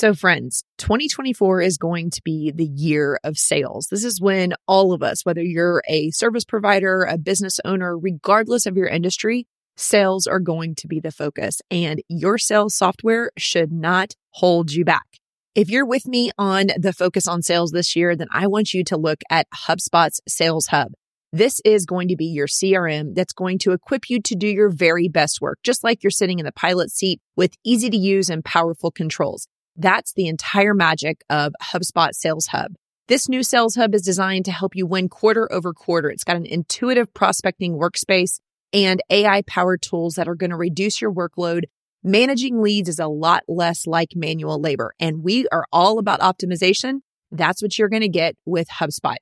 So, friends, 2024 is going to be the year of sales. This is when all of us, whether you're a service provider, a business owner, regardless of your industry, sales are going to be the focus and your sales software should not hold you back. If you're with me on the focus on sales this year, then I want you to look at HubSpot's Sales Hub. This is going to be your CRM that's going to equip you to do your very best work, just like you're sitting in the pilot seat with easy to use and powerful controls. That's the entire magic of HubSpot Sales Hub. This new Sales Hub is designed to help you win quarter over quarter. It's got an intuitive prospecting workspace and AI powered tools that are going to reduce your workload. Managing leads is a lot less like manual labor, and we are all about optimization. That's what you're going to get with HubSpot.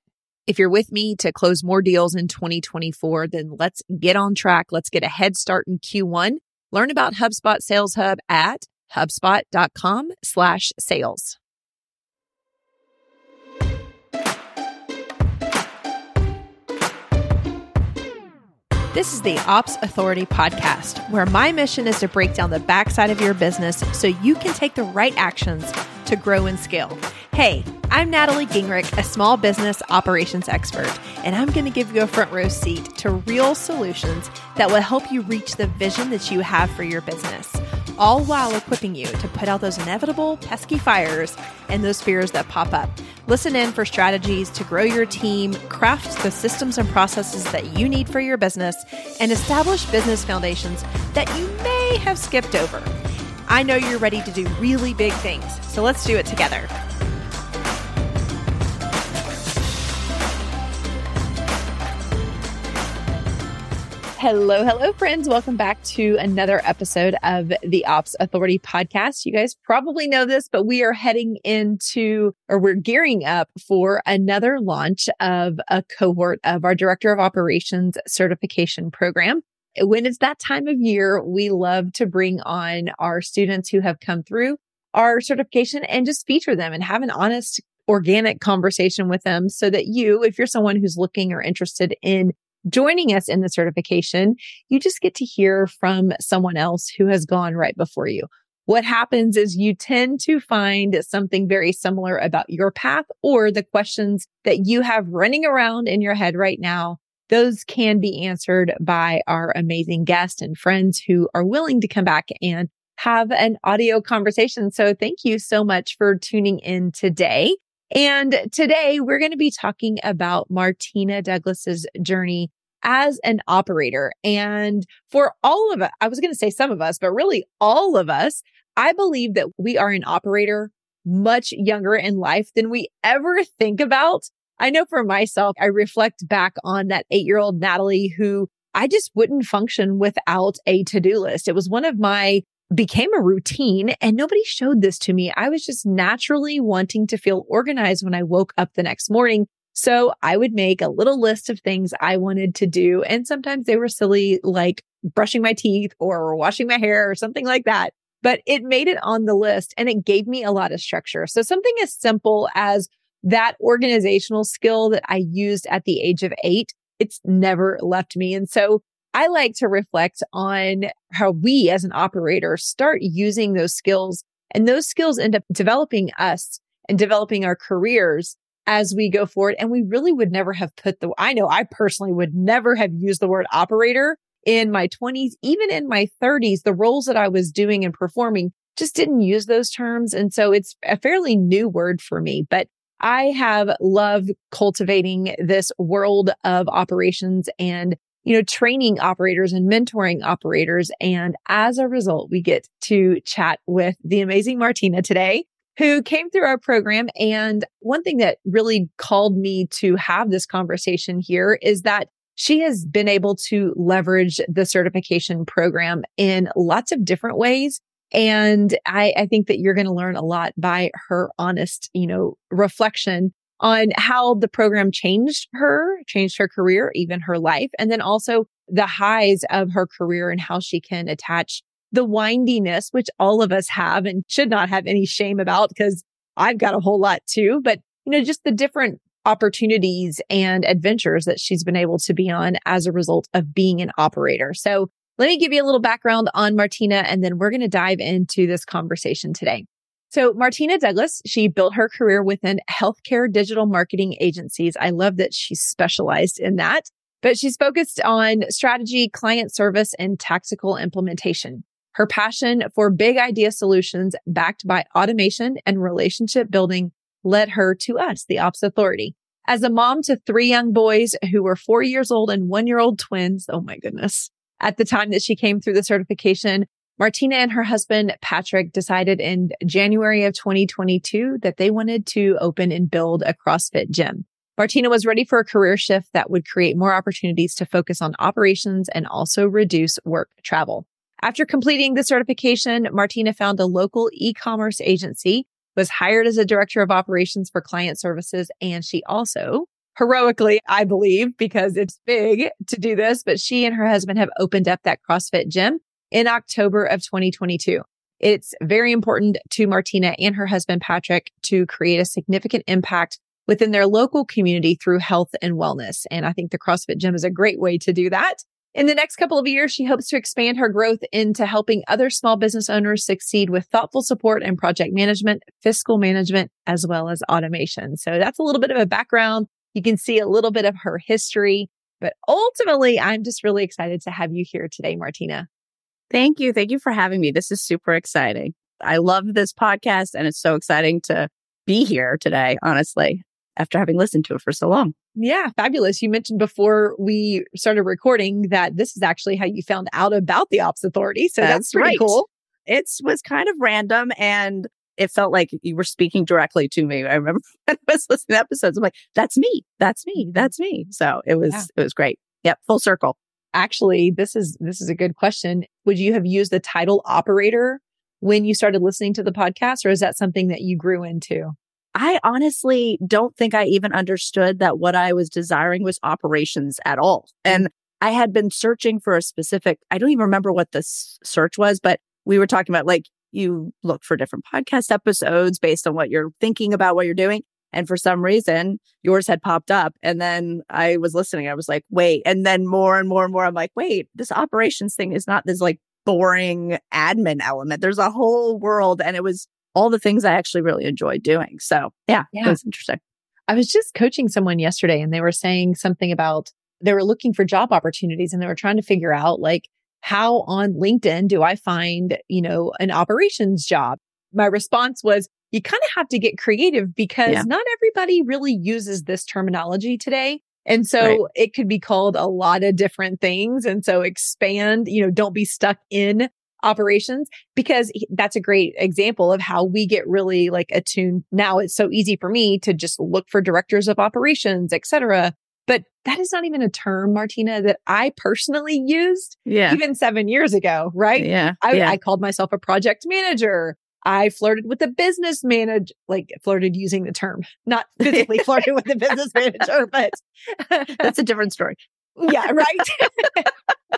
If you're with me to close more deals in 2024, then let's get on track. Let's get a head start in Q1. Learn about HubSpot Sales Hub at hubspot.com slash sales. This is the Ops Authority podcast, where my mission is to break down the backside of your business so you can take the right actions to grow and scale. Hey, I'm Natalie Gingrich, a small business operations expert, and I'm going to give you a front row seat to real solutions that will help you reach the vision that you have for your business, all while equipping you to put out those inevitable pesky fires and those fears that pop up. Listen in for strategies to grow your team, craft the systems and processes that you need for your business, and establish business foundations that you may have skipped over. I know you're ready to do really big things, so let's do it together. Hello, hello, friends. Welcome back to another episode of the Ops Authority podcast. You guys probably know this, but we are heading into, or we're gearing up for another launch of a cohort of our Director of Operations certification program when it's that time of year, we love to bring on our students who have come through our certification and just feature them and have an honest, organic conversation with them so that you, if you're someone who's looking or interested in joining us in the certification, you just get to hear from someone else who has gone right before you. What happens is you tend to find something very similar about your path or the questions that you have running around in your head right now those can be answered by our amazing guests and friends who are willing to come back and have an audio conversation. So thank you so much for tuning in today. And today we're going to be talking about Martina Douglas's journey as an operator. And for all of us, I was going to say some of us, but really all of us, I believe that we are an operator much younger in life than we ever think about. I know for myself, I reflect back on that eight year old Natalie who I just wouldn't function without a to do list. It was one of my became a routine and nobody showed this to me. I was just naturally wanting to feel organized when I woke up the next morning. So I would make a little list of things I wanted to do. And sometimes they were silly, like brushing my teeth or washing my hair or something like that. But it made it on the list and it gave me a lot of structure. So something as simple as that organizational skill that I used at the age of eight, it's never left me. And so I like to reflect on how we as an operator start using those skills and those skills end up developing us and developing our careers as we go forward. And we really would never have put the, I know I personally would never have used the word operator in my 20s, even in my 30s, the roles that I was doing and performing just didn't use those terms. And so it's a fairly new word for me, but I have loved cultivating this world of operations and, you know, training operators and mentoring operators. And as a result, we get to chat with the amazing Martina today who came through our program. And one thing that really called me to have this conversation here is that she has been able to leverage the certification program in lots of different ways and I, I think that you're going to learn a lot by her honest, you know, reflection on how the program changed her, changed her career, even her life. And then also the highs of her career and how she can attach the windiness, which all of us have and should not have any shame about because I've got a whole lot too. But, you know, just the different opportunities and adventures that she's been able to be on as a result of being an operator. So let me give you a little background on Martina, and then we're going to dive into this conversation today. So Martina Douglas, she built her career within healthcare digital marketing agencies. I love that she's specialized in that, but she's focused on strategy, client service, and tactical implementation. Her passion for big idea solutions backed by automation and relationship building led her to us, the Ops Authority. As a mom to three young boys who were four years old and one year old twins. Oh my goodness. At the time that she came through the certification, Martina and her husband, Patrick, decided in January of 2022 that they wanted to open and build a CrossFit gym. Martina was ready for a career shift that would create more opportunities to focus on operations and also reduce work travel. After completing the certification, Martina found a local e-commerce agency, was hired as a director of operations for client services, and she also heroically, I believe, because it's big to do this, but she and her husband have opened up that CrossFit gym in October of 2022. It's very important to Martina and her husband, Patrick, to create a significant impact within their local community through health and wellness. And I think the CrossFit gym is a great way to do that. In the next couple of years, she hopes to expand her growth into helping other small business owners succeed with thoughtful support and project management, fiscal management, as well as automation. So that's a little bit of a background. You can see a little bit of her history, but ultimately, I'm just really excited to have you here today, Martina. Thank you. Thank you for having me. This is super exciting. I love this podcast and it's so exciting to be here today, honestly, after having listened to it for so long. Yeah, fabulous. You mentioned before we started recording that this is actually how you found out about the Ops Authority. So that's, that's pretty right. cool. It was kind of random and it felt like you were speaking directly to me. I remember when I was listening to episodes, I'm like, that's me. That's me. That's me. So it was, yeah. it was great. Yep. Full circle actually, this is, this is a good question. Would you have used the title operator when you started listening to the podcast, or is that something that you grew into? I honestly don't think I even understood that what I was desiring was operations at all. Mm-hmm. And I had been searching for a specific, I don't even remember what the search was, but we were talking about like you look for different podcast episodes based on what you're thinking about what you're doing. And for some reason, yours had popped up. And then I was listening. I was like, wait. And then more and more and more, I'm like, wait, this operations thing is not this like boring admin element. There's a whole world. And it was all the things I actually really enjoyed doing. So yeah, yeah. it was interesting. I was just coaching someone yesterday and they were saying something about they were looking for job opportunities and they were trying to figure out like, how on LinkedIn do I find, you know, an operations job? My response was, you kind of have to get creative because yeah. not everybody really uses this terminology today. And so right. it could be called a lot of different things. And so expand, you know, don't be stuck in operations because that's a great example of how we get really like attuned. Now it's so easy for me to just look for directors of operations, et cetera. But that is not even a term, Martina, that I personally used yeah. even seven years ago, right? Yeah. I, yeah. I called myself a project manager. I flirted with the business manager, like flirted using the term, not physically flirted with the business manager, but that's a different story. yeah, right.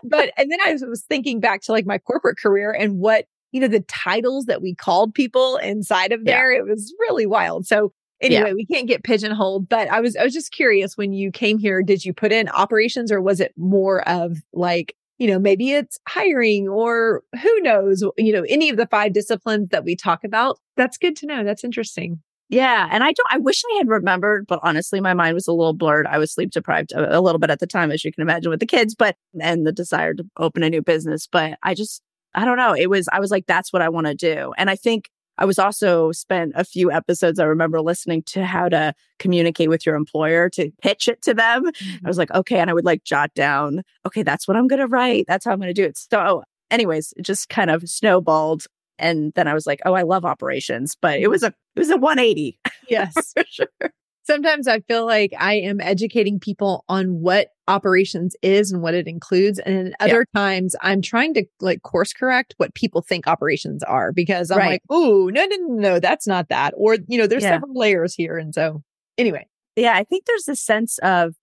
but, and then I was thinking back to like my corporate career and what, you know, the titles that we called people inside of there. Yeah. It was really wild. So, anyway, yeah. we can't get pigeonholed, but I was, I was just curious when you came here, did you put in operations or was it more of like you know, maybe it's hiring or who knows, you know, any of the five disciplines that we talk about. That's good to know. That's interesting. Yeah. And I don't, I wish I had remembered, but honestly, my mind was a little blurred. I was sleep deprived a, a little bit at the time, as you can imagine with the kids, but, and the desire to open a new business. But I just, I don't know. It was, I was like, that's what I want to do. And I think I was also spent a few episodes. I remember listening to how to communicate with your employer to pitch it to them. Mm-hmm. I was like, okay. And I would like jot down, okay, that's what I'm going to write. That's how I'm going to do it. So, anyways, it just kind of snowballed. And then I was like, oh, I love operations, but it was a, it was a 180. Yes, for sure sometimes I feel like I am educating people on what operations is and what it includes. And other yeah. times I'm trying to like course correct what people think operations are because I'm right. like, oh, no, no, no, no, that's not that. Or, you know, there's yeah. several layers here. And so anyway. Yeah. I think there's a sense of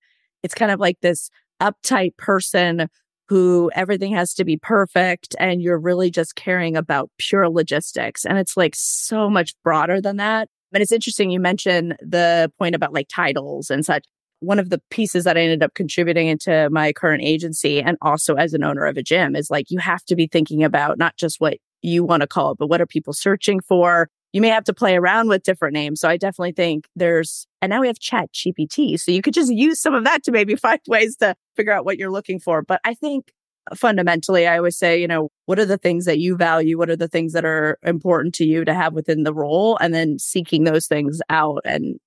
it's kind of like this uptight person who everything has to be perfect and you're really just caring about pure logistics. And it's like so much broader than that. But it's interesting you mentioned the point about like titles and such. One of the pieces that I ended up contributing into my current agency and also as an owner of a gym is like you have to be thinking about not just what you want to call it, but what are people searching for? you may have to play around with different names. So I definitely think there's, and now we have chat GPT. So you could just use some of that to maybe find ways to figure out what you're looking for. But I think fundamentally, I always say, you know, what are the things that you value? What are the things that are important to you to have within the role? And then seeking those things out and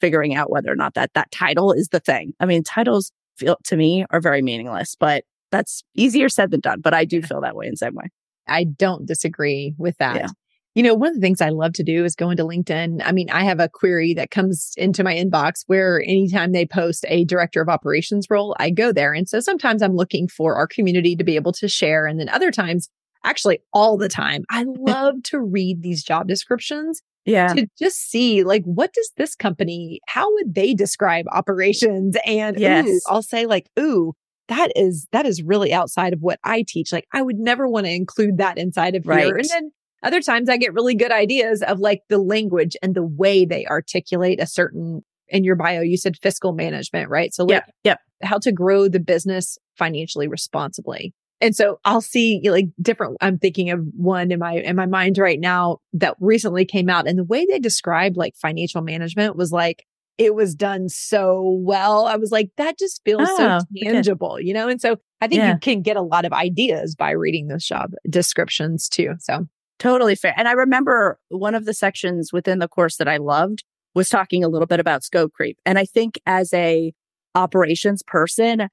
figuring out whether or not that that title is the thing. I mean, titles feel to me are very meaningless, but that's easier said than done. But I do feel that way in some way. I don't disagree with that. Yeah. You know, one of the things I love to do is go into LinkedIn. I mean, I have a query that comes into my inbox where anytime they post a director of operations role, I go there. And so sometimes I'm looking for our community to be able to share. And then other times, actually all the time, I love to read these job descriptions Yeah. to just see like what does this company how would they describe operations and Yes. ooh, I'll say like ooh that is that is really outside of what I teach like I would never want to include that inside of here and then other times I get really good ideas of like the language and the way they articulate a certain in your bio you said fiscal management right so like Yep. Yep. how to grow the business financially responsibly. And so I'll see like different, I'm thinking of one in my, in my mind right now that recently came out and the way they described like financial management was like, it was done so well. I was like, that just feels Oh, so okay. tangible, you know? And so I think Yeah. you can get a lot of ideas by reading those job descriptions too. So Totally fair. And I remember one of the sections within the course that I loved was talking a little bit about scope creep. And I think as a operations person,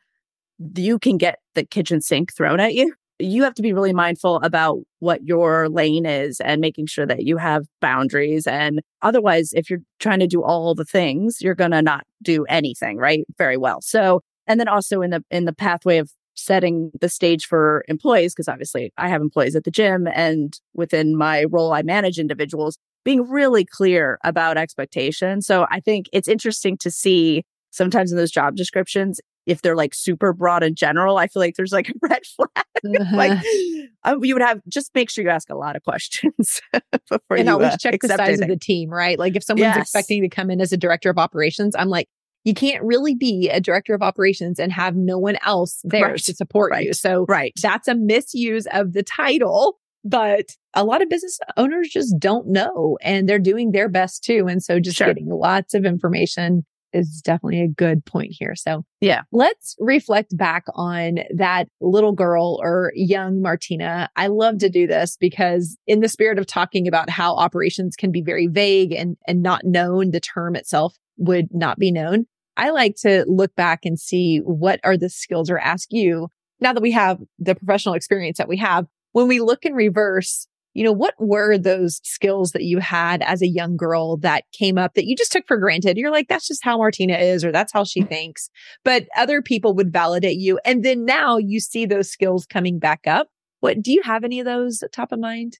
you can get the kitchen sink thrown at you. You have to be really mindful about what your lane is and making sure that you have boundaries. And otherwise, if you're trying to do all the things, you're going to not do anything, right? Very well. So, and then also in the, in the pathway of setting the stage for employees, because obviously I have employees at the gym and within my role, I manage individuals being really clear about expectations. So I think it's interesting to see sometimes in those job descriptions, if they're like super broad and general, I feel like there's like a red flag. like um, you would have just make sure you ask a lot of questions before and you always uh, check the size of the team, right? Like if someone's Yes. expecting to come in as a director of operations, I'm like, you can't really be a director of operations and have no one else there Right. to support you. So Right. that's a misuse of the title. But a lot of business owners just don't know and they're doing their best too. And so just Sure. getting lots of information is definitely a good point here. So Yeah. let's reflect back on that little girl or young Martina. I love to do this because in the spirit of talking about how operations can be very vague and, and not known, the term itself would not be known. I like to look back and see what are the skills or ask you now that we have the professional experience that we have. When we look in reverse, you know, what were those skills that you had as a young girl that came up that you just took for granted? You're like, that's just how Martina is, or that's how she thinks. But other people would validate you. And then now you see those skills coming back up. What do you have any of those top of mind?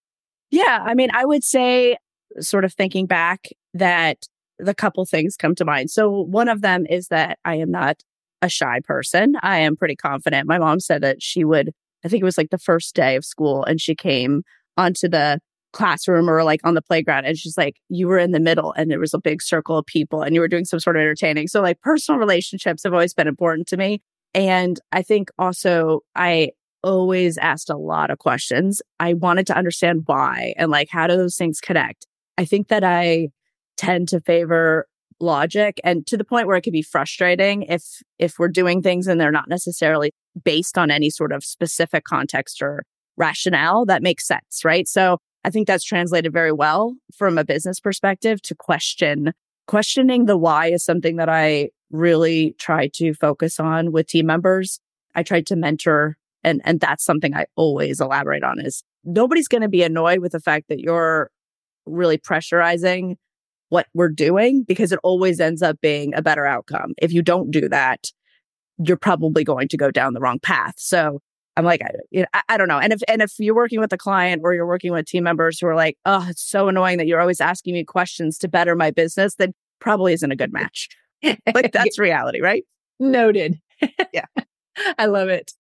Yeah. I mean, I would say, sort of thinking back, that the couple things come to mind. So, one of them is that I am not a shy person. I am pretty confident. My mom said that she would, I think it was like the first day of school, and she came onto the classroom or like on the playground and she's like you were in the middle and there was a big circle of people and you were doing some sort of entertaining so like personal relationships have always been important to me and i think also i always asked a lot of questions i wanted to understand why and like how do those things connect i think that i tend to favor logic and to the point where it can be frustrating if if we're doing things and they're not necessarily based on any sort of specific context or rationale that makes sense right so I think that's translated very well from a business perspective to question. Questioning the why is something that I really try to focus on with team members. I try to mentor and, and that's something I always elaborate on is nobody's going to be annoyed with the fact that you're really pressurizing what we're doing because it always ends up being a better outcome. If you don't do that, you're probably going to go down the wrong path. So I'm like, I, I, don't know. And if and if you're working with a client or you're working with team members who are like, oh, it's so annoying that you're always asking me questions to better my business, then probably isn't a good match. Like that's reality, right? Noted. Yeah. I love it.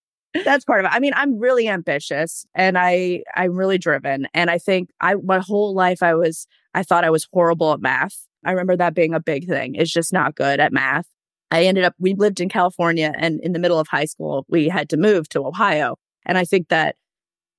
That's part of it. I mean, I'm really ambitious and I I'm really driven. And I think I my whole life I was I thought I was horrible at math. I remember that being a big thing. Is just not good at math. I ended up, we lived in California and in the middle of high school, we had to move to Ohio. And I think that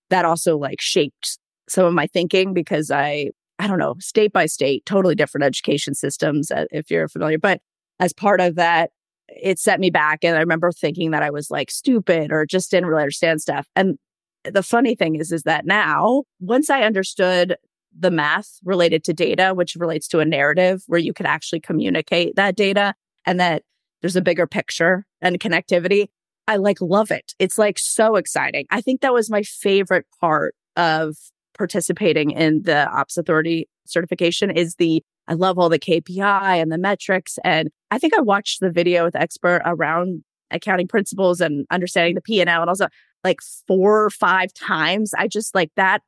that also like shaped some of my thinking because I I don't know, state by state, totally different education systems, uh, if you're familiar. But as part of that, it set me back. And I remember thinking that I was like stupid or just didn't really understand stuff. And the funny thing is, is that now, once I understood the math related to data, which relates to a narrative where you can actually communicate that data and that there's a bigger picture and connectivity, I like love it. It's like so exciting. I think that was my favorite part of participating in the ops authority certification is the I love all the KPI and the metrics. And I think I watched the video with expert around accounting principles and understanding the P and L and also like four or five times. I just like that.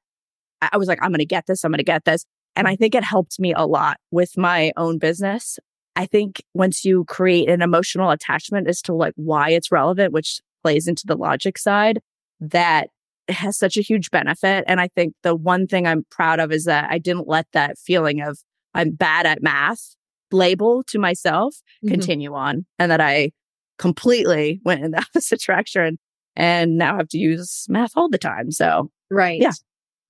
I was like, I'm going to get this. I'm going to get this. And I think it helped me a lot with my own business. I think once you create an emotional attachment as to like why it's relevant, which plays into the logic side, that has such a huge benefit. And I think the one thing I'm proud of is that I didn't let that feeling of I'm bad at math label to myself mm-hmm. continue on and that I completely went in the opposite direction and now have to use math all the time. So, right. Yeah.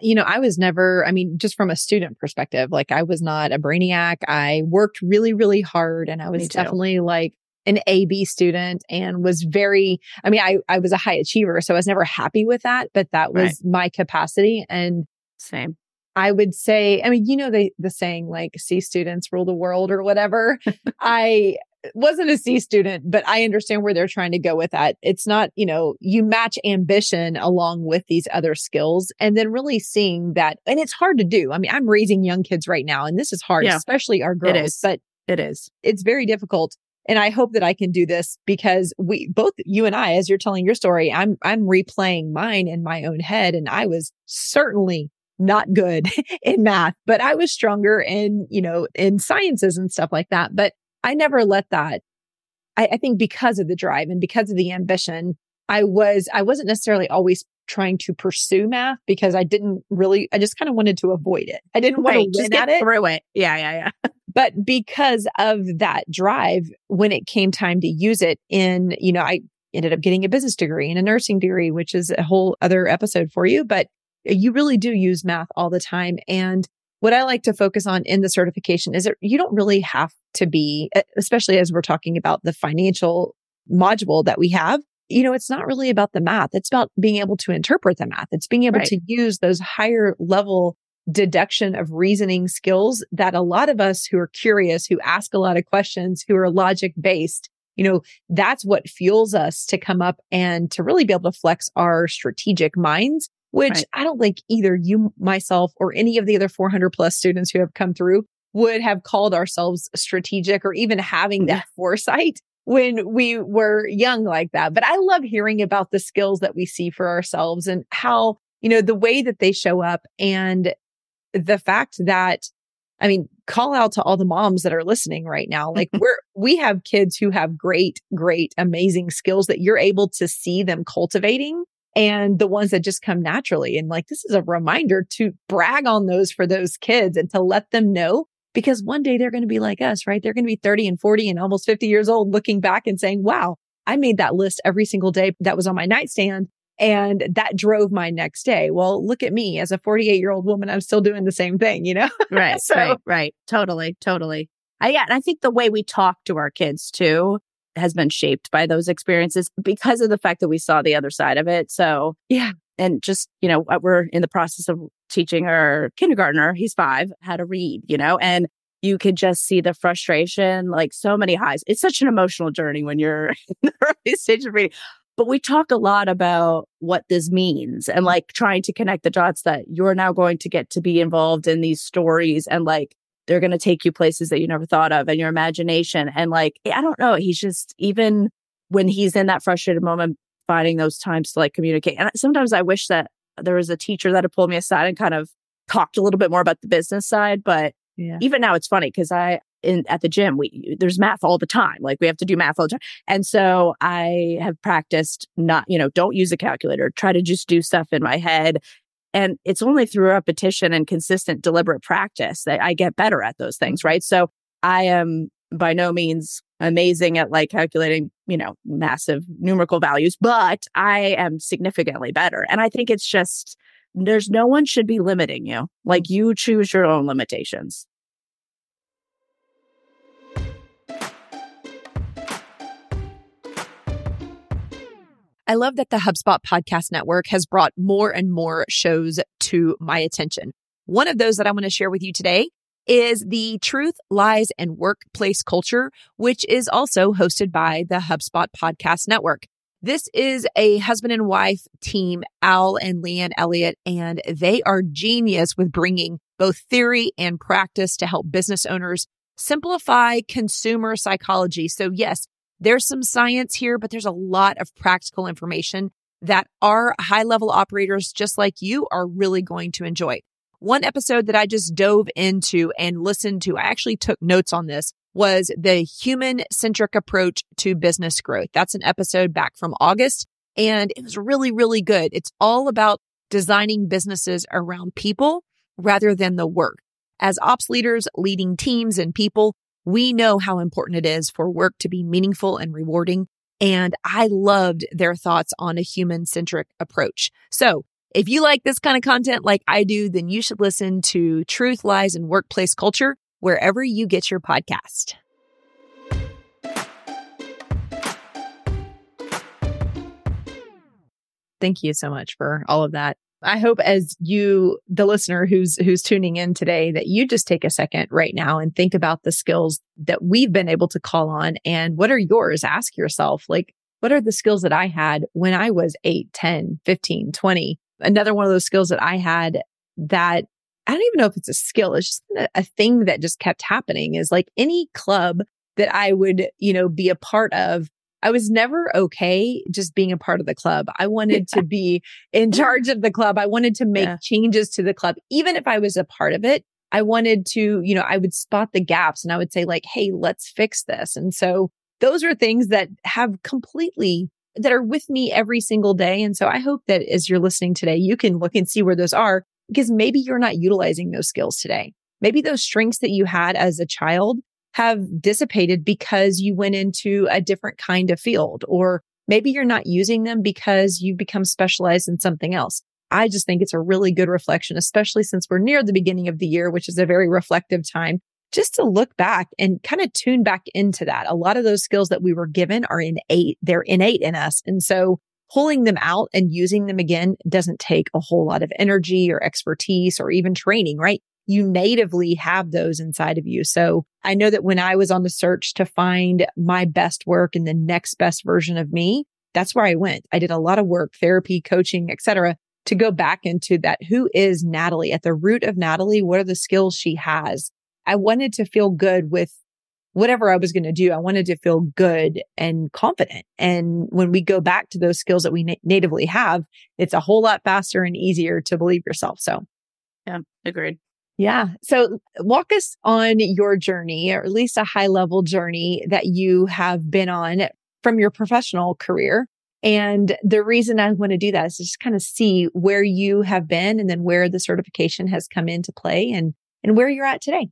You know, I was never, I mean, just from a student perspective, like I was not a brainiac. I worked really, really hard and I was definitely like an AB student and was very, I mean, I, I was a high achiever. So I was never happy with that, but that was right. my capacity. And same. I would say, I mean, you know, the, the saying like C students rule the world or whatever. I wasn't a C student, but I understand where they're trying to go with that. It's not, you know, you match ambition along with these other skills and then really seeing that. And it's hard to do. I mean, I'm raising young kids right now and this is hard, yeah, especially our girls, it but it is. It's very difficult. And I hope that I can do this because we both you and I, as you're telling your story, I'm I'm replaying mine in my own head. And I was certainly not good in math, but I was stronger in, you know, in sciences and stuff like that. But I never let that. I, I think because of the drive and because of the ambition, I was, I wasn't necessarily always trying to pursue math because I didn't really, I just kind of wanted to avoid it. I didn't want right, to win at it. Through it. Yeah, yeah, yeah. but because of that drive, when it came time to use it in, you know, I ended up getting a business degree and a nursing degree, which is a whole other episode for you. But uh, you really do use math all the time. And what I like to focus on in the certification is that you don't really have to be, especially as we're talking about the financial module that we have. You know, it's not really about the math. It's about being able to interpret the math. It's being able right. to use those higher level deduction of reasoning skills that a lot of us who are curious, who ask a lot of questions, who are logic based, you know, that's what fuels us to come up and to really be able to flex our strategic minds which right. I don't think either you, myself, or any of the other 400 plus students who have come through would have called ourselves strategic or even having that foresight when we were young like that. But I love hearing about the skills that we see for ourselves and how, you know, the way that they show up and the fact that, I mean, call out to all the moms that are listening right now. Like we're, we have kids who have great, great, amazing skills that you're able to see them cultivating and the ones that just come naturally. And like, this is a reminder to brag on those for those kids and to let them know because one day they're going to be like us, right? They're going to be 30 and 40 and almost 50 years old looking back and saying, wow, I made that list every single day that was on my nightstand. And that drove my next day. Well, look at me as a 48 year old woman. I'm still doing the same thing, you know? right. so, right. Right. Totally. Totally. I, yeah. And I think the way we talk to our kids too has been shaped by those experiences because of the fact that we saw the other side of it. So, yeah. And just, you know, uh, we're in the process of teaching our kindergartner, he's five, how to read, you know, and you could just see the frustration, like so many highs. It's such an emotional journey when you're in the early stage of reading. But we talk a lot about what this means and like trying to connect the dots that you're now going to get to be involved in these stories and like they're going to take you places that you never thought of and your imagination. And like, I don't know, he's just, even when he's in that frustrated moment, finding those times to like communicate. And sometimes I wish that there was a teacher that had pulled me aside and kind of talked a little bit more about the business side. But yeah. even now it's funny because I, in at the gym, we there's math all the time. Like we have to do math all the time. And so I have practiced not, you know, don't use a calculator. Try to just do stuff in my head and it's only through repetition and consistent, deliberate practice that I get better at those things. Mm-hmm. Right. So I am by no means amazing at like calculating, you know, massive numerical values, but I am significantly better. And I think it's just there's no one should be limiting you. Like you choose your own limitations. I love that the HubSpot podcast network has brought more and more shows to my attention. One of those that I want to share with you today is the Truth, Lies, and Workplace Culture, which is also hosted by the HubSpot podcast network. This is a husband and wife team, Al and Leanne Elliott, and they are genius with bringing both theory and practice to help business owners simplify consumer psychology. So yes, there's some science here, but there's a lot of practical information that our high level operators, just like you, are really going to enjoy. One episode that I just dove into and listened to, I actually took notes on this, was the human centric approach to business growth. That's an episode back from August and it was really, really good. It's all about designing businesses around people rather than the work. As ops leaders leading teams and people, we know how important it is for work to be meaningful and rewarding. And I loved their thoughts on a human centric approach. So if you like this kind of content like I do, then you should listen to Truth, Lies, and Workplace Culture wherever you get your podcast. Thank you so much for all of that. I hope as you, the listener who's, who's tuning in today, that you just take a second right now and think about the skills that we've been able to call on and what are yours? Ask yourself, like, what are the skills that I had when I was 8, 10, 15, 20? Another one of those skills that I had that I don't even know if it's a skill. It's just a, a thing that just kept happening is like any club that I would, you know, be a part of I was never okay just being a part of the club. I wanted to be in charge of the club. I wanted to make yeah. changes to the club. Even if I was a part of it, I wanted to, you know, I would spot the gaps and I would say like, Hey, let's fix this. And so those are things that have completely that are with me every single day. And so I hope that as you're listening today, you can look and see where those are because maybe you're not utilizing those skills today. Maybe those strengths that you had as a child have dissipated because you went into a different kind of field, or maybe you're not using them because you've become specialized in something else. I just think it's a really good reflection, especially since we're near the beginning of the year, which is a very reflective time, just to look back and kind of tune back into that. A lot of those skills that we were given are innate, they're innate in us. And so pulling them out and using them again doesn't take a whole lot of energy or expertise or even training, right? You natively have those inside of you. So I know that when I was on the search to find my best work and the next best version of me, that's where I went. I did a lot of work, therapy, coaching, etc., to go back into that. Who is Natalie at the root of Natalie? What are the skills she has? I wanted to feel good with whatever I was going to do. I wanted to feel good and confident. And when we go back to those skills that we na- natively have, it's a whole lot faster and easier to believe yourself. So yeah, agreed. Yeah. So walk us on your journey, or at least a high level journey that you have been on from your professional career. And the reason I want to do that is just kind of see where you have been and then where the certification has come into play and, and where you're at today.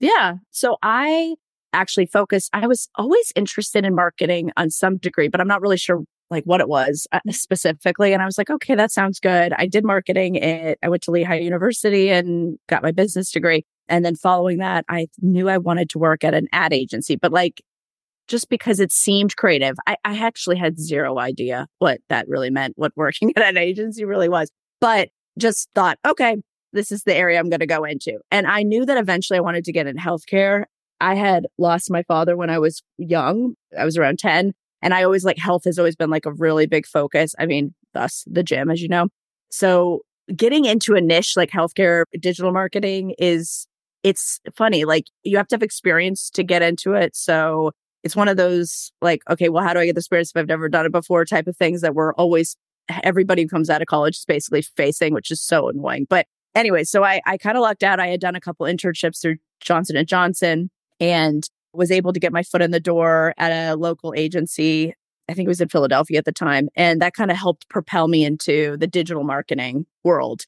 Yeah. So I actually focused, I was always interested in marketing on some degree, but I'm not really sure like what it was uh, specifically. And I was like, okay, that sounds good. I did marketing. It, I went to Lehigh University and got my business degree. And then following that, I knew I wanted to work at an ad agency, but like just because it seemed creative, I, I actually had zero idea what that really meant, what working at an agency really was, but just thought, okay, this is the area I'm going to go into. And I knew that eventually I wanted to get in healthcare. I had lost my father when I was young. I was around 10 and I always like health has always been like a really big focus. I mean, thus the gym, as you know. So getting into a niche like healthcare digital marketing is, it's funny. Like you have to have experience to get into it. So it's one of those like, okay, well, how do I get the experience if I've never done it before type of things that we're always, everybody who comes out of college is basically facing, which is so annoying. But anyway, so I, I kind of lucked out. I had done a couple internships through Johnson and Johnson and was able to get my foot in the door at a local agency. I think it was in Philadelphia at the time. And that kind of helped propel me into the digital marketing world.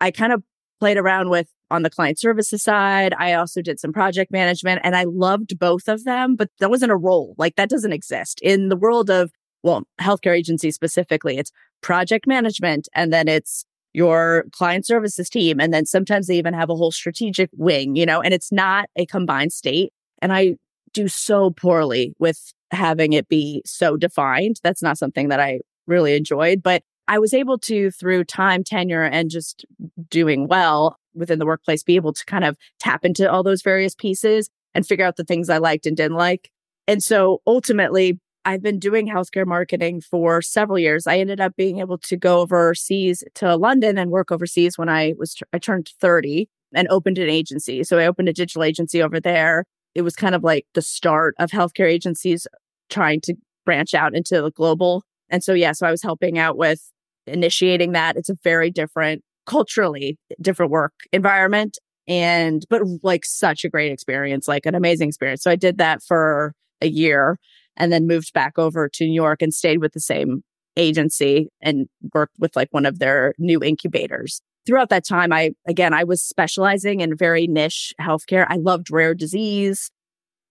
I kind of played around with on the client services side. I also did some project management and I loved both of them, but that wasn't a role. Like that doesn't exist in the world of, well, healthcare agency specifically. It's project management and then it's your client services team. And then sometimes they even have a whole strategic wing, you know, and it's not a combined state. And I do so poorly with having it be so defined. That's not something that I really enjoyed, but I was able to, through time, tenure, and just doing well within the workplace, be able to kind of tap into all those various pieces and figure out the things I liked and didn't like. And so ultimately, I've been doing healthcare marketing for several years. I ended up being able to go overseas to London and work overseas when I was I turned 30 and opened an agency. So I opened a digital agency over there. It was kind of like the start of healthcare agencies trying to branch out into the global. And so yeah, so I was helping out with initiating that. It's a very different culturally different work environment and but like such a great experience, like an amazing experience. So I did that for a year and then moved back over to New York and stayed with the same agency and worked with like one of their new incubators. Throughout that time, I, again, I was specializing in very niche healthcare. I loved rare disease,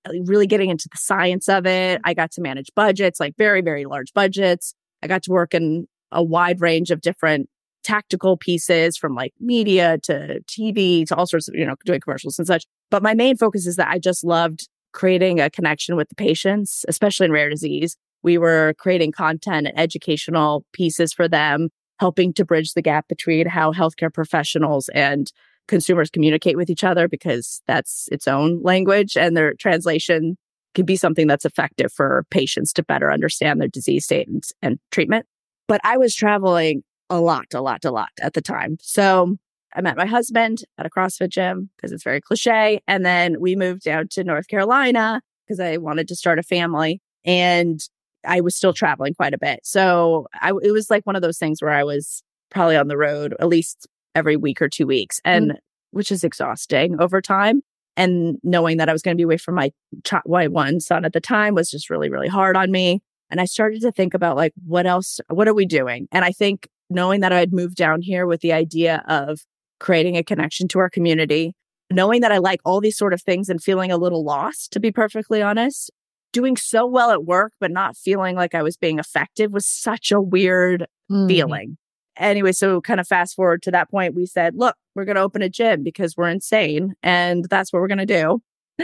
uh, really getting into the science of it. I got to manage budgets, like very, very large budgets. I got to work in a wide range of different tactical pieces from like media to TV to all sorts of, you know, doing commercials and such. But my main focus is that I just loved creating a connection with the patients, especially in rare disease. We were creating content and educational pieces for them, helping to bridge the gap between how healthcare professionals and consumers communicate with each other because that's its own language and their translation can be something that's effective for patients to better understand their disease state and, and treatment. But I was traveling a lot, a lot, a lot at the time. So I met my husband at a CrossFit gym because it's very cliche. And then we moved down to North Carolina because I wanted to start a family and I was still traveling quite a bit. So I, it was like one of those things where I was probably on the road at least every week or two weeks and mm. which is exhausting over time. And knowing that I was going to be away from my, ch- my one son at the time was just really, really hard on me. And I started to think about like, what else, what are we doing? And I think knowing that I'd moved down here with the idea of creating a connection to our community, knowing that I like all these sort of things and feeling a little lost, to be perfectly honest. Doing so well at work, but not feeling like I was being effective was such a weird mm. feeling. Anyway, so kind of fast forward to that point, we said, look, we're going to open a gym because we're insane. And that's what we're going to do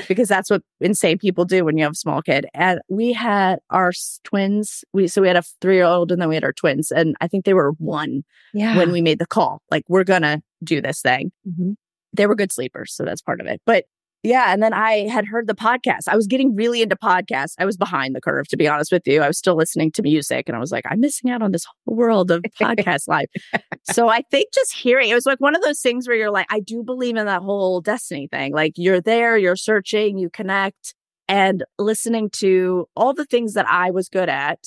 because that's what insane people do when you have a small kid. And we had our twins. We so we had a three year old and then we had our twins, and I think they were one yeah. when we made the call. Like we're gonna do this thing. Mm-hmm. They were good sleepers, so that's part of it. But yeah, and then I had heard the podcast. I was getting really into podcasts. I was behind the curve, to be honest with you. I was still listening to music, and I was like, I'm missing out on this whole world of podcast life. so I think just hearing it was like one of those things where you're like, I do believe in that whole destiny thing. Like you're there, you're searching, you connect, and listening to all the things that I was good at,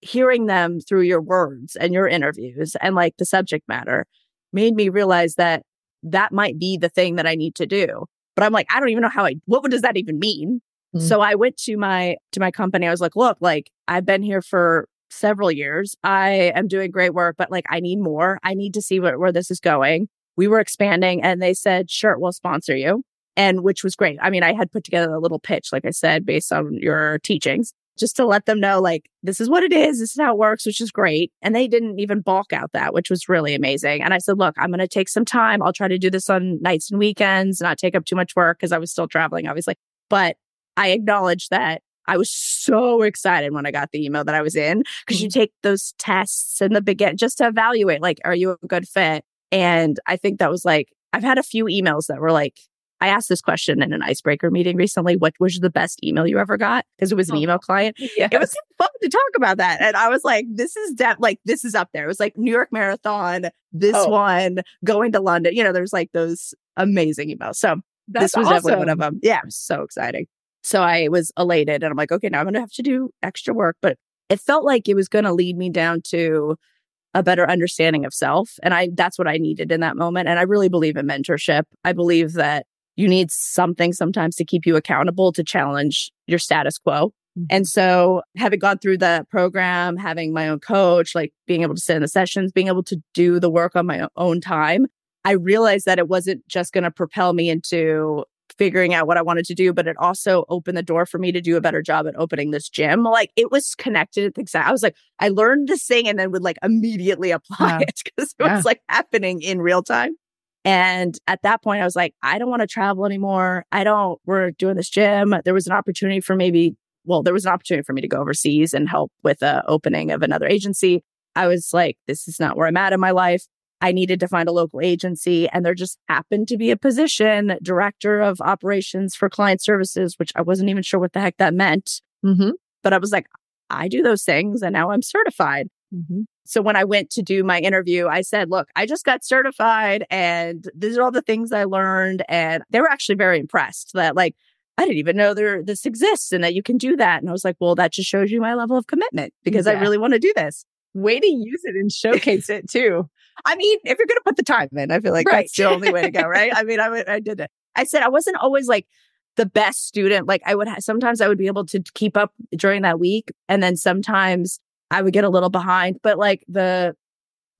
hearing them through your words and your interviews and like the subject matter made me realize that that might be the thing that I need to do. But I'm like, I don't even know how I, what does that even mean? Mm-hmm. So I went to my, to my company. I was like, look, like I've been here for several years. I am doing great work, but like I need more. I need to see where, where this is going. We were expanding and they said, sure, we'll sponsor you. And which was great. I mean, I had put together a little pitch, like I said, based on your teachings just to let them know, like, this is what it is. This is how it works, which is great. And they didn't even balk out that, which was really amazing. And I said, look, I'm going to take some time. I'll try to do this on nights and weekends, not take up too much work because I was still traveling, obviously. But I acknowledged that I was so excited when I got the email that I was in because you mm-hmm. take those tests in the beginning just to evaluate, like, are you a good fit? And I think that was like, I've had a few emails that were like, I asked this question in an icebreaker meeting recently. What was the best email you ever got? Because it was an oh, email client. Yes. It was fun to talk about that. And I was like, this is de- like, this is up there. It was like New York Marathon, this oh. one, going to London. You know, there's like those amazing emails. So That's this was awesome. definitely one of them. Yeah, it was so exciting. So I was elated and I'm like, okay, now I'm going to have to do extra work. But it felt like it was going to lead me down to a better understanding of self. And I, that's what I needed in that moment. And I really believe in mentorship. I believe that you need something sometimes to keep you accountable to challenge your status quo. Mm-hmm. And so having gone through the program, having my own coach, like being able to sit in the sessions, being able to do the work on my own time, I realized that it wasn't just going to propel me into figuring out what I wanted to do, but it also opened the door for me to do a better job at opening this gym. Like it was connected. I was like, I learned this thing and then would like immediately apply Yeah. it because it Yeah. was like happening in real time. And at that point, I was like, I don't want to travel anymore. I don't, we're doing this gym. There was an opportunity for maybe, well, there was an opportunity for me to go overseas and help with the opening of another agency. I was like, this is not where I'm at in my life. I needed to find a local agency, and there just happened to be a position, director of operations for client services, which I wasn't even sure what the heck that meant. Mm-hmm. But I was like, I do those things, and now I'm certified. Mm-hmm. So when I went to do my interview, I said, look, I just got certified and these are all the things I learned. And they were actually very impressed that like, I didn't even know there this exists and that you can do that. And I was like, well, that just shows you my level of commitment because I really want to do this. Way to use it and showcase it too. I mean, if you're going to put the time in, I feel like Right. that's the only way to go, right? I mean, I, I did it. I said I wasn't always like the best student. Like I would ha- sometimes I would be able to keep up during that week, and then sometimes I would get a little behind. But like the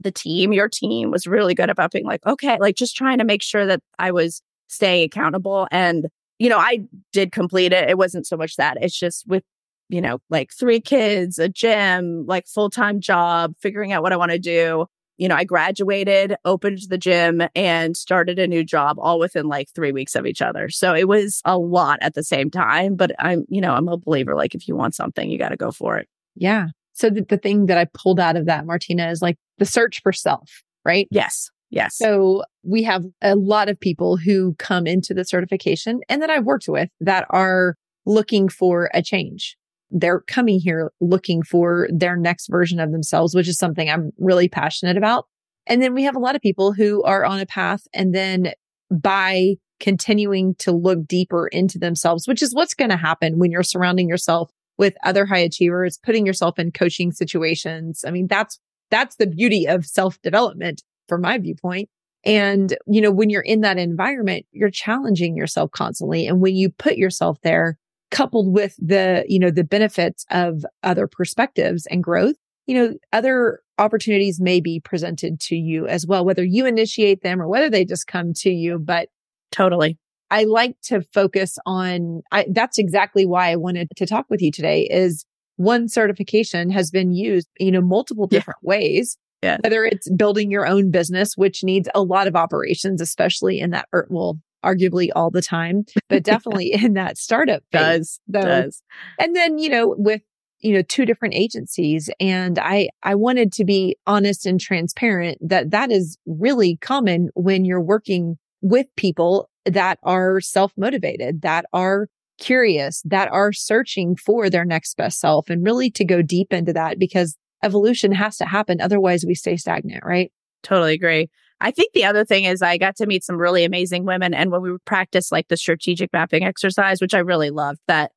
the team, your team was really good about being like, okay, like just trying to make sure that I was staying accountable. And you know, I did complete it. It wasn't so much that it's just with you know, like three kids, a gym, like full time job, figuring out what I want to do you know, I graduated, opened the gym, and started a new job all within like three weeks of each other. So it was a lot at the same time. But I'm, you know, I'm a believer like if you want something, you got to go for it. Yeah. So the, the thing that I pulled out of that, Martina, is like the search for self, right? Yes. Yes. So we have a lot of people who come into the certification and that I've worked with that are looking for a change. They're coming here looking for their next version of themselves, which is something I'm really passionate about. And then we have a lot of people who are on a path and then by continuing to look deeper into themselves, which is what's going to happen when you're surrounding yourself with other high achievers, putting yourself in coaching situations. I mean, that's, that's the beauty of self development from my viewpoint. And, you know, when you're in that environment, you're challenging yourself constantly. And when you put yourself there, coupled with the, you know, the benefits of other perspectives and growth, you know, other opportunities may be presented to you as well, whether you initiate them or whether they just come to you. But totally. I like to focus on, I, that's exactly why I wanted to talk with you today is one certification has been used, you know, multiple Yeah. different ways. Yeah. Whether it's building your own business, which needs a lot of operations, especially in that, er, well, arguably all the time, but definitely in that startup phase. Does. though. Does. And then, you know, with, you know, two different agencies. And I, I wanted to be honest and transparent that that is really common when you're working with people that are self motivated, that are curious, that are searching for their next best self and really to go deep into that because evolution has to happen. Otherwise we stay stagnant, right? Totally agree. I think the other thing is I got to meet some really amazing women. And when we would practice like the strategic mapping exercise, which I really loved, that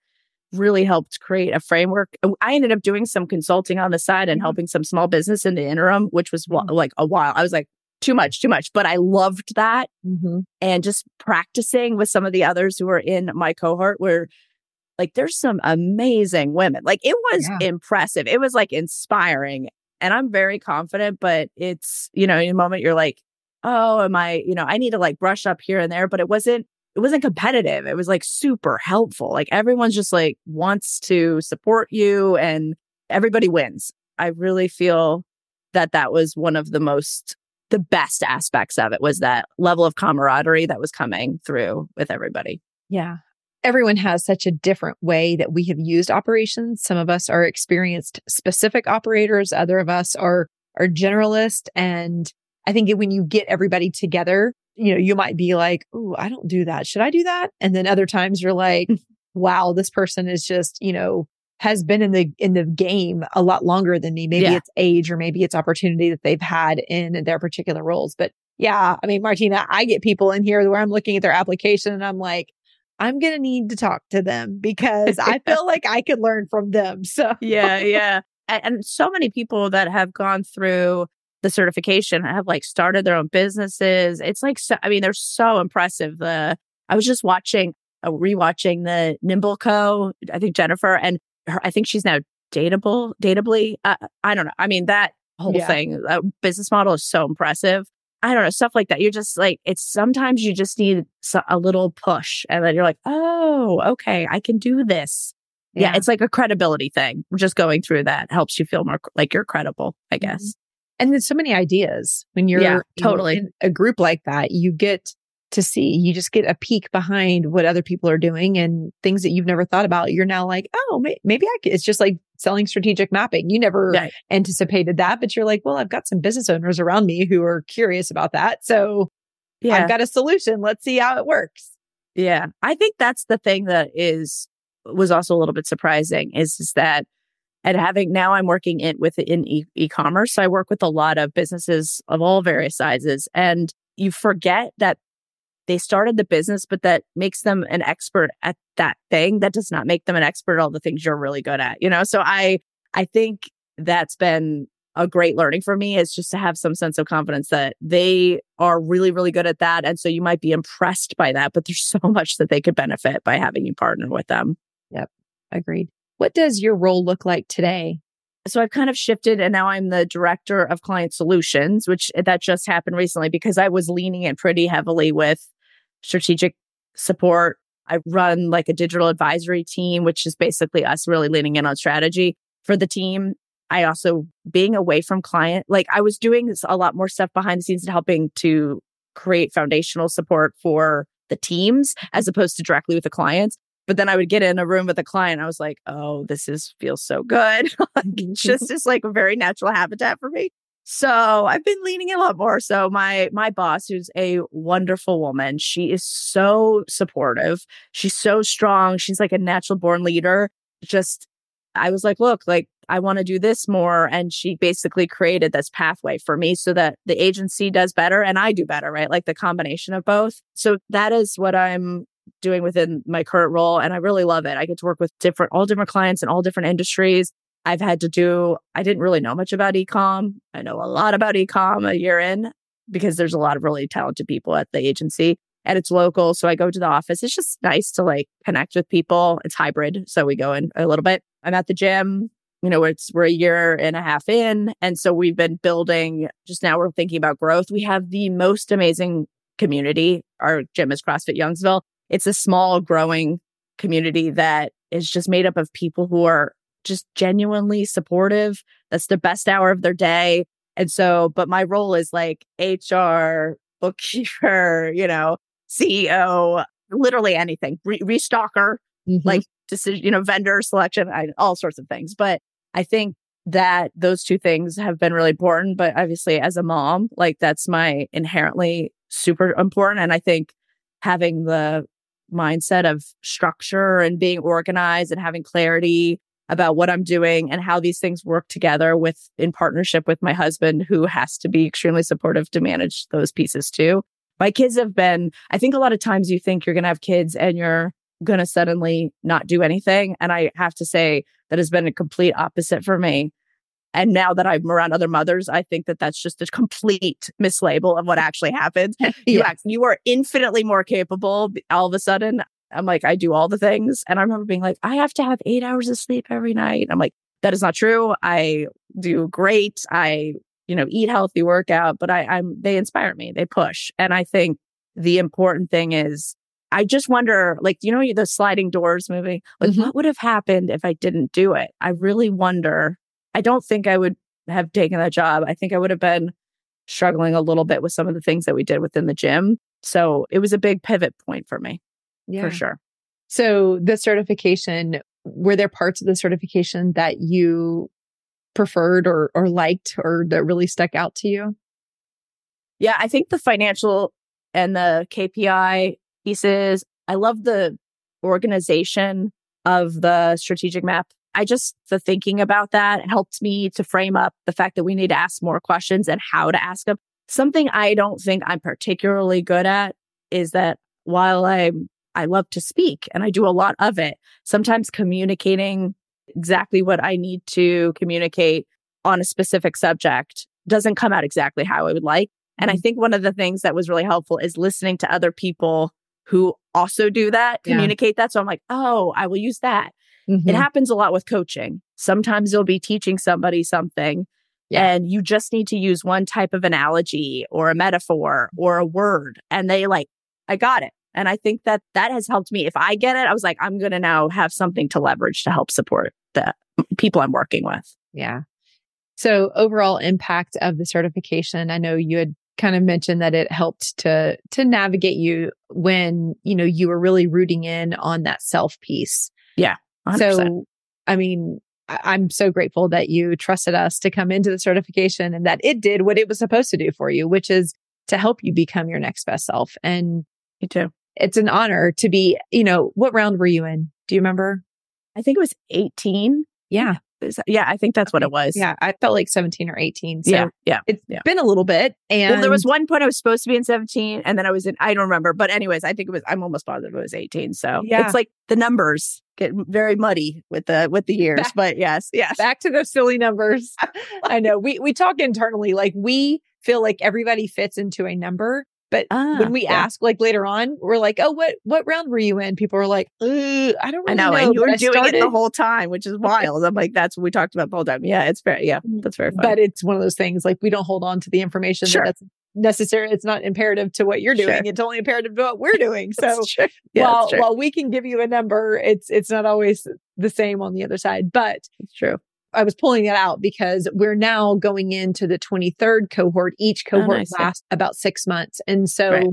really helped create a framework. I ended up doing some consulting on the side and Mhm. helping some small business in the interim, which was Mhm. like a while. I was like, too much, too much. But I loved that. Mm-hmm. And just practicing with some of the others who were in my cohort where like there's some amazing women. Like it was Yeah. impressive. It was like inspiring. And I'm very confident, but it's, you know, in a moment you're like, oh, am I, you know, I need to like brush up here and there, but it wasn't, it wasn't competitive. It was like super helpful. Like everyone's just like wants to support you and everybody wins. I really feel that that was one of the most, the best aspects of it was that level of camaraderie that was coming through with everybody. Yeah. Everyone has such a different way that we have used operations. Some of us are experienced specific operators. Other of us are, are generalist. And I think when you get everybody together, you know, you might be like, Oh, I don't do that. Should I do that? And then other times you're like, wow, this person is just, you know, has been in the in the game a lot longer than me. Maybe Yeah. it's age or maybe it's opportunity that they've had in their particular roles. But yeah, I mean, Martina, I get people in here where I'm looking at their application and I'm like, I'm going to need to talk to them because I feel like I could learn from them. So yeah, yeah. And, so many people that have gone through the certification have like started their own businesses. It's like, so, I mean, they're so impressive. The, I was just watching, uh, rewatching the Nimble Co. I think Jennifer and her, I think she's now dateable, datably. Uh, I don't know. I mean, that whole Yeah. thing, that business model is so impressive. I don't know, stuff like that. You're just like, it's sometimes you just need a little push and then you're like, oh, okay, I can do this. Yeah. yeah. it's like a credibility thing. Just going through that helps you feel more like you're credible, I mm-hmm. guess. And there's so many ideas when you're yeah, totally in a group like that. You get to see, you just get a peek behind what other people are doing and things that you've never thought about. You're now like, oh, maybe I could. It's just like selling strategic mapping. You never right. anticipated that, but you're like, well, I've got some business owners around me who are curious about that. So yeah. I've got a solution. Let's see how it works. Yeah. I think that's the thing that is, was also a little bit surprising is, is that and having now I'm working in with in e- e-commerce. So I work with a lot of businesses of all various sizes and you forget that they started the business, but that makes them an expert at that thing. That does not make them an expert at all the things you're really good at, you know? So I, I think that's been a great learning for me is just to have some sense of confidence that they are really, really good at that. And so you might be impressed by that, but there's so much that they could benefit by having you partner with them. Yep. Agreed. What does your role look like today? So I've kind of shifted and now I'm the director of client solutions, which eh, that just happened recently because I was leaning in pretty heavily with strategic support. I run like a digital advisory team, which is basically us really leaning in on strategy for the team. I also being away from client, like I was doing a lot more stuff behind the scenes and helping to create foundational support for the teams as opposed to directly with the clients. But then I would get in a room with a client. I was like, oh, this is feels so good. just is like a very natural habitat for me. So I've been leaning a lot more. So my my boss, who's a wonderful woman, she is so supportive. She's so strong. She's like a natural born leader. Just I was like, look, like I want to do this more. And she basically created this pathway for me so that the agency does better and I do better, right? Like the combination of both. So that is what I'm doing within my current role. And I really love it. I get to work with different, all different clients in all different industries. I've had to do, I didn't really know much about ecom. I know a lot about ecom a year in because there's a lot of really talented people at the agency and it's local. So I go to the office. It's just nice to like connect with people. It's hybrid. So we go in a little bit. I'm at the gym. You know, it's we're a year and a half in. And so we've been building just now we're thinking about growth. We have the most amazing community. Our gym is CrossFit Youngsville. It's a small growing community that is just made up of people who are just genuinely supportive. That's the best hour of their day. And so, but my role is like HR, bookkeeper, you know, CEO, literally anything, Re- restocker, mm-hmm. like decision, you know, vendor selection, I, all sorts of things. But I think that those two things have been really important. But obviously, as a mom, like that's my inherently super important. And I think having the mindset of structure and being organized and having clarity about what I'm doing and how these things work together with in partnership with my husband, who has to be extremely supportive to manage those pieces too. My kids have been, I think a lot of times you think you're going to have kids and you're going to suddenly not do anything. And I have to say that has been a complete opposite for me. And now that I'm around other mothers, I think that that's just a complete mislabel of what actually happened. yeah. you, act, you are infinitely more capable all of a sudden. I'm like, I do all the things. And I remember being like, I have to have eight hours of sleep every night. I'm like, that is not true. I do great. I, you know, eat healthy, workout, but I, I'm, they inspire me. They push. And I think the important thing is, I just wonder, like, you know, the sliding doors movie, like, mm-hmm. what would have happened if I didn't do it? I really wonder. I don't think I would have taken that job. I think I would have been struggling a little bit with some of the things that we did within the gym. So it was a big pivot point for me yeah. for sure. So the certification, were there parts of the certification that you preferred or or liked or that really stuck out to you? Yeah, I think the financial and the KPI pieces, I love the organization of the strategic map. I just, the thinking about that helped me to frame up the fact that we need to ask more questions and how to ask them. Something I don't think I'm particularly good at is that while I'm I love to speak and I do a lot of it. Sometimes communicating exactly what I need to communicate on a specific subject doesn't come out exactly how I would like. And I mm-hmm. think one of the things that was really helpful is listening to other people who also do that, communicate yeah. that. So I'm like, oh, I will use that. Mm-hmm. It happens a lot with coaching. Sometimes you'll be teaching somebody something Yeah. And you just need to use one type of analogy or a metaphor or a word. And they like, I got it. And I think that that has helped me. If I get it, I was like, I'm going to now have something to leverage to help support the people I'm working with. Yeah. So overall impact of the certification, I know you had kind of mentioned that it helped to to navigate you when, you know, you were really rooting in on that self piece. Yeah. 100%. So I mean, I'm so grateful that you trusted us to come into the certification and that it did what it was supposed to do for you, which is to help you become your next best self. And you too. It's an honor to be, you know, what round were you in? Do you remember? I think it was 18. Yeah. Yeah, I think that's what it was. Yeah, I felt like 17 or 18. So yeah, yeah. It's yeah. been a little bit. And well, there was one point I was supposed to be in 17 and then I was in, I don't remember. But anyways, I think it was, I'm almost positive it was 18. So yeah. it's like the numbers get very muddy with the, with the years. Back, but yes, yes. Back to those silly numbers. I know we, we talk internally, like we feel like everybody fits into a number but ah, when we yeah. ask, like later on, we're like, "Oh, what what round were you in?" People are like, "I don't really I know." know and you were doing started... it the whole time, which is wild. I'm like, "That's what we talked about the whole time." Yeah, it's very yeah, mm, that's very. Funny. But it's one of those things like we don't hold on to the information sure. that that's necessary. It's not imperative to what you're doing. Sure. It's only imperative to what we're doing. So yeah, while while we can give you a number, it's it's not always the same on the other side. But it's true. I was pulling that out because we're now going into the 23rd cohort. Each oh, cohort oh, nice. lasts about six months. And so, right.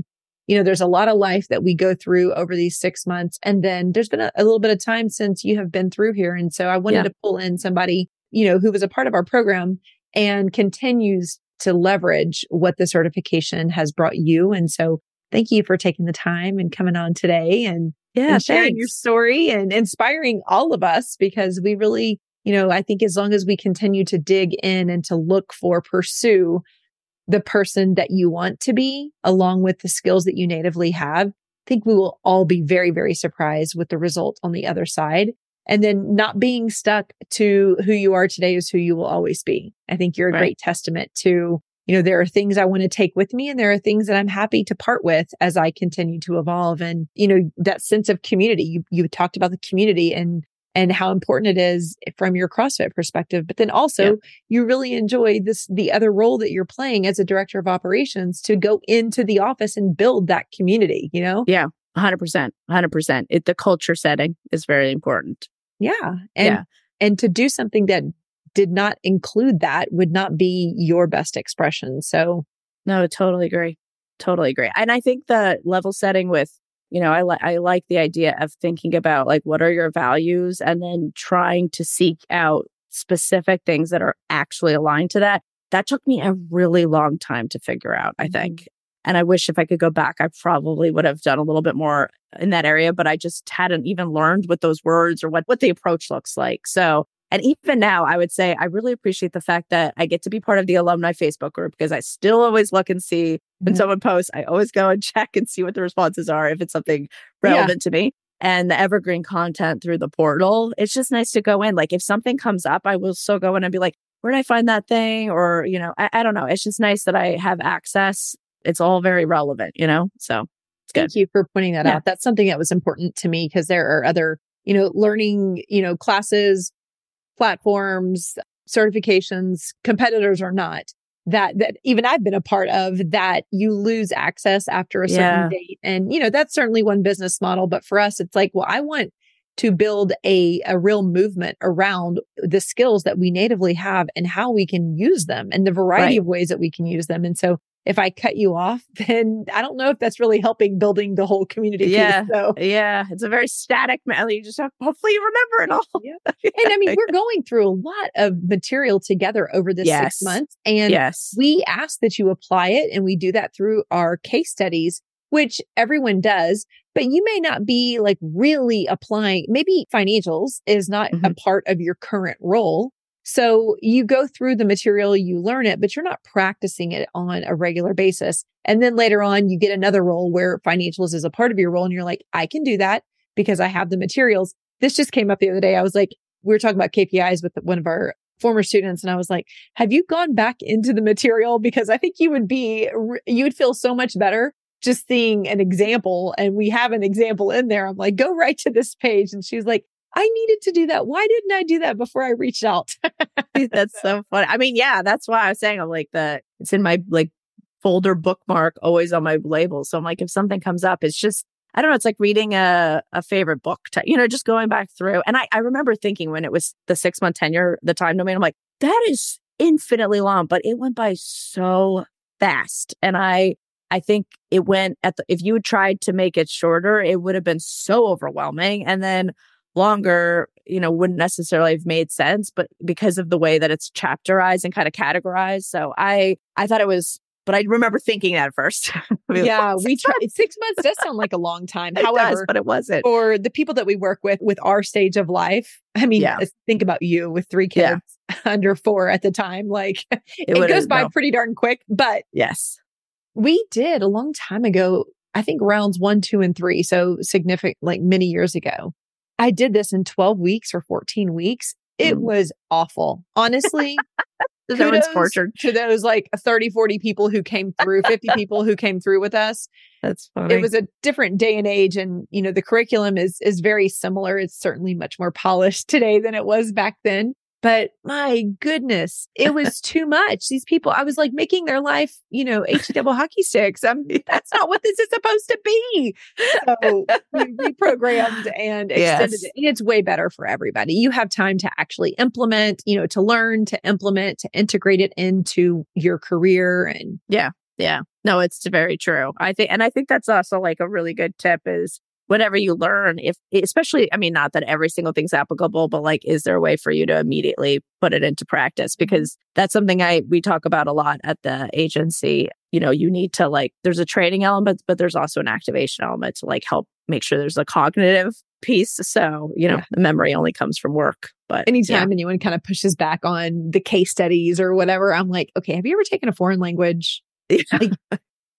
you know, there's a lot of life that we go through over these six months. And then there's been a, a little bit of time since you have been through here. And so I wanted yeah. to pull in somebody, you know, who was a part of our program and continues to leverage what the certification has brought you. And so thank you for taking the time and coming on today and, yeah, and sharing your story and inspiring all of us because we really you know, I think as long as we continue to dig in and to look for, pursue the person that you want to be, along with the skills that you natively have, I think we will all be very, very surprised with the result on the other side. And then not being stuck to who you are today is who you will always be. I think you're a right. great testament to, you know, there are things I want to take with me and there are things that I'm happy to part with as I continue to evolve. And, you know, that sense of community, you, you talked about the community and and how important it is from your CrossFit perspective. But then also yeah. you really enjoy this, the other role that you're playing as a director of operations to go into the office and build that community, you know? Yeah. 100%. 100%. It, the culture setting is very important. Yeah. And, yeah. and to do something that did not include that would not be your best expression. So no, totally agree. Totally agree. And I think the level setting with you know, I like I like the idea of thinking about like what are your values and then trying to seek out specific things that are actually aligned to that. That took me a really long time to figure out, I think. Mm-hmm. And I wish if I could go back, I probably would have done a little bit more in that area, but I just hadn't even learned what those words or what, what the approach looks like. So and even now, I would say I really appreciate the fact that I get to be part of the alumni Facebook group because I still always look and see when mm-hmm. someone posts, I always go and check and see what the responses are if it's something relevant yeah. to me. And the evergreen content through the portal, it's just nice to go in. Like if something comes up, I will still go in and be like, where did I find that thing? Or, you know, I, I don't know. It's just nice that I have access. It's all very relevant, you know? So Thank you for pointing that yeah. out. That's something that was important to me because there are other, you know, learning, you know, classes, platforms, certifications, competitors or not, that that even I've been a part of that you lose access after a certain yeah. date. And you know, that's certainly one business model, but for us it's like, well, I want to build a a real movement around the skills that we natively have and how we can use them and the variety right. of ways that we can use them. And so if I cut you off, then I don't know if that's really helping building the whole community. Yeah. Piece, so. Yeah. It's a very static mail. You just have, hopefully you remember it all. Yeah. and I mean, we're going through a lot of material together over this yes. six months. And yes. we ask that you apply it. And we do that through our case studies, which everyone does. But you may not be like really applying, maybe financials is not mm-hmm. a part of your current role. So you go through the material, you learn it, but you're not practicing it on a regular basis. And then later on, you get another role where financials is a part of your role. And you're like, I can do that because I have the materials. This just came up the other day. I was like, we were talking about KPIs with one of our former students. And I was like, have you gone back into the material? Because I think you would be, you would feel so much better just seeing an example. And we have an example in there. I'm like, go right to this page. And she's like, I needed to do that. Why didn't I do that before I reached out? that's so funny. I mean, yeah, that's why I was saying I'm like the it's in my like folder bookmark always on my label. So I'm like, if something comes up, it's just I don't know, it's like reading a, a favorite book, to, you know, just going back through. And I, I remember thinking when it was the six month tenure, the time domain, I'm like, that is infinitely long, but it went by so fast. And I I think it went at the, if you had tried to make it shorter, it would have been so overwhelming. And then longer, you know, wouldn't necessarily have made sense, but because of the way that it's chapterized and kind of categorized. So I, I thought it was, but I remember thinking that at first. yeah, we tried. Six months does sound like a long time. It However, does, but it wasn't. For the people that we work with, with our stage of life, I mean, Yeah. think about you with three kids under four at the time. Like it, would've- goes by no. pretty darn quick, but Yes. we did a long time ago. I think rounds one, two, and three. So significant, like many years ago. I did this in 12 weeks or 14 weeks. It Mm. was awful. Honestly, No one's tortured. to those like 30, 40 people who came through, 50 people who came through with us. That's funny. It was a different day and age. And, you know, the curriculum is, is very similar. It's certainly much more polished today than it was back then. But my goodness, it was too much. These people, I was like making their life, you know, H double hockey sticks. I'm, that's not what this is supposed to be. So we reprogrammed and extended Yes. it. And it's way better for everybody. You have time to actually implement, you know, to learn, to implement, to integrate it into your career. And Yeah. Yeah. No, it's very true. I think, and I think that's also like a really good tip is whatever you learn, if especially, I mean, not that every single thing's applicable, but like, is there a way for you to immediately put it into practice? Mm-hmm. Because that's something I, we talk about a lot at the agency. You know, you need to like, there's a training element, but there's also an activation element to like help make sure there's a cognitive piece. So, you know, Yeah. the memory only comes from work, but anytime anyone kind of pushes back on the case studies or whatever, I'm like, okay, have you ever taken a foreign language? yeah.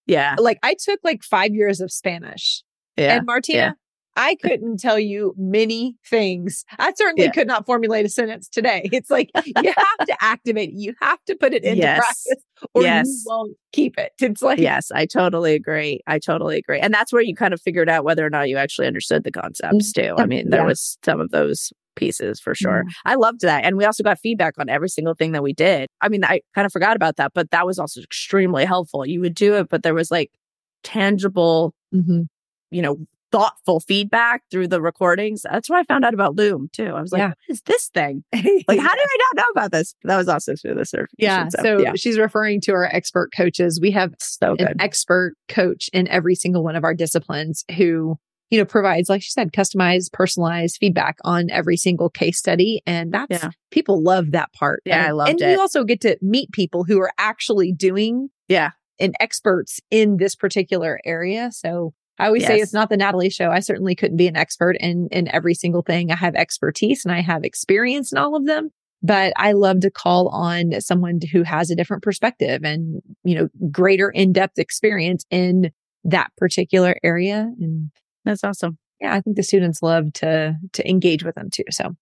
yeah. Like I took like five years of Spanish. Yeah. And Martina, yeah. I couldn't tell you many things. I certainly Yeah. could not formulate a sentence today. It's like you have to activate it. You have to put it into Yes. practice or you won't keep it. It's like, yes, I totally agree. I totally agree. And that's where you kind of figured out whether or not you actually understood the concepts too. I mean, there Yeah. was some of those pieces for sure. Mhm. I loved that. And we also got feedback on every single thing that we did. I mean, I kind of forgot about that, but that was also extremely helpful. You would do it, but there was like tangible, Mhm. You know, thoughtful feedback through the recordings. That's what I found out about Loom too. I was like, Yeah. what is this thing? Like, how did I not know about this? That was also through the certification. yeah. So yeah, she's referring to our expert coaches. We have so an good. expert coach in every single one of our disciplines who you know provides like she said customized personalized feedback on every single case study and that's Yeah. people love that part Yeah, and, I loved it. and you also get to meet people who are actually doing Yeah. and experts in this particular area so I always say it's not the Natalie show. I certainly couldn't be an expert in in every single thing. I have expertise and I have experience in all of them, but I love to call on someone who has a different perspective and, you know, greater in-depth experience in that particular area. And That's awesome. yeah, I think the students love to to engage with them too. So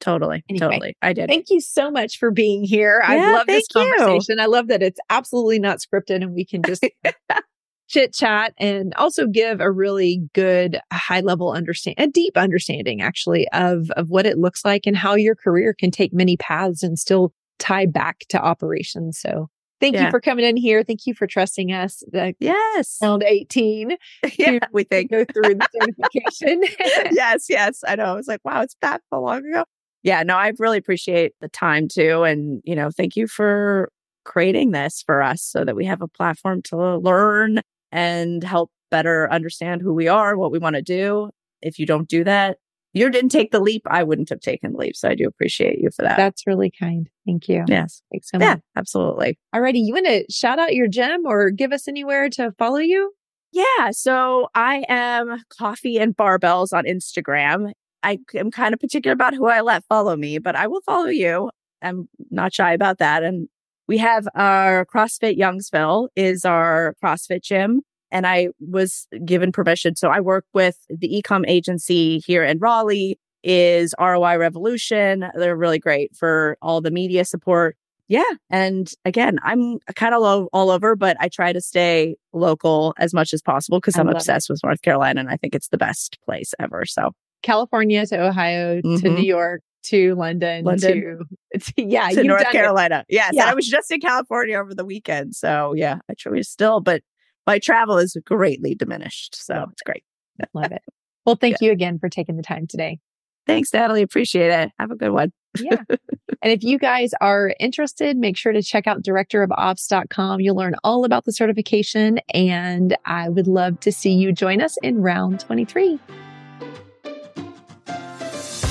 Totally. Anyway, totally. I did. thank you so much for being here. I love this thank you. conversation. I love that it's absolutely not scripted and we can just chit chat and also give a really good high level understand a deep understanding actually of of what it looks like and how your career can take many paths and still tie back to operations. So thank you for coming in here. Thank you for trusting us. The Yes. round 18 yeah, we think. go through the certification. yes, yes. I know. I was like, wow, it's that long ago. Yeah, no, I really appreciate the time too. And, you know, thank you for creating this for us so that we have a platform to learn and help better understand who we are, what we want to do. If you don't do that, you didn't take the leap. I wouldn't have taken the leap. So I do appreciate you for that. That's really kind. Thank you. yes. Thanks so much. Yeah, absolutely. Alrighty, you want to shout out your gym or give us anywhere to follow you? Yeah. So I am coffee and barbells on Instagram. I am kind of particular about who I let follow me, but I will follow you. I'm not shy about that. And we have our CrossFit Youngsville is our CrossFit gym. And I was given permission. So I work with the ecom agency here in Raleigh is ROI Revolution. They're really great for all the media support. Yeah. And again, I'm kind of low all over, but I try to stay local as much as possible because I'm love it. obsessed with North Carolina and I think it's the best place ever. So California to Ohio to Mhm. New York to London, London. to, to yeah, to North done it. Carolina. Yes. Yeah. I was just in California over the weekend. So yeah, I try still, but my travel is greatly diminished. So Yeah. it's great. Love it. Well, thank you again for taking the time today. Thanks, Natalie. Appreciate it. Have a good one. Yeah. and if you guys are interested, make sure to check out directorofops.com. You'll learn all about the certification and I would love to see you join us in round 23.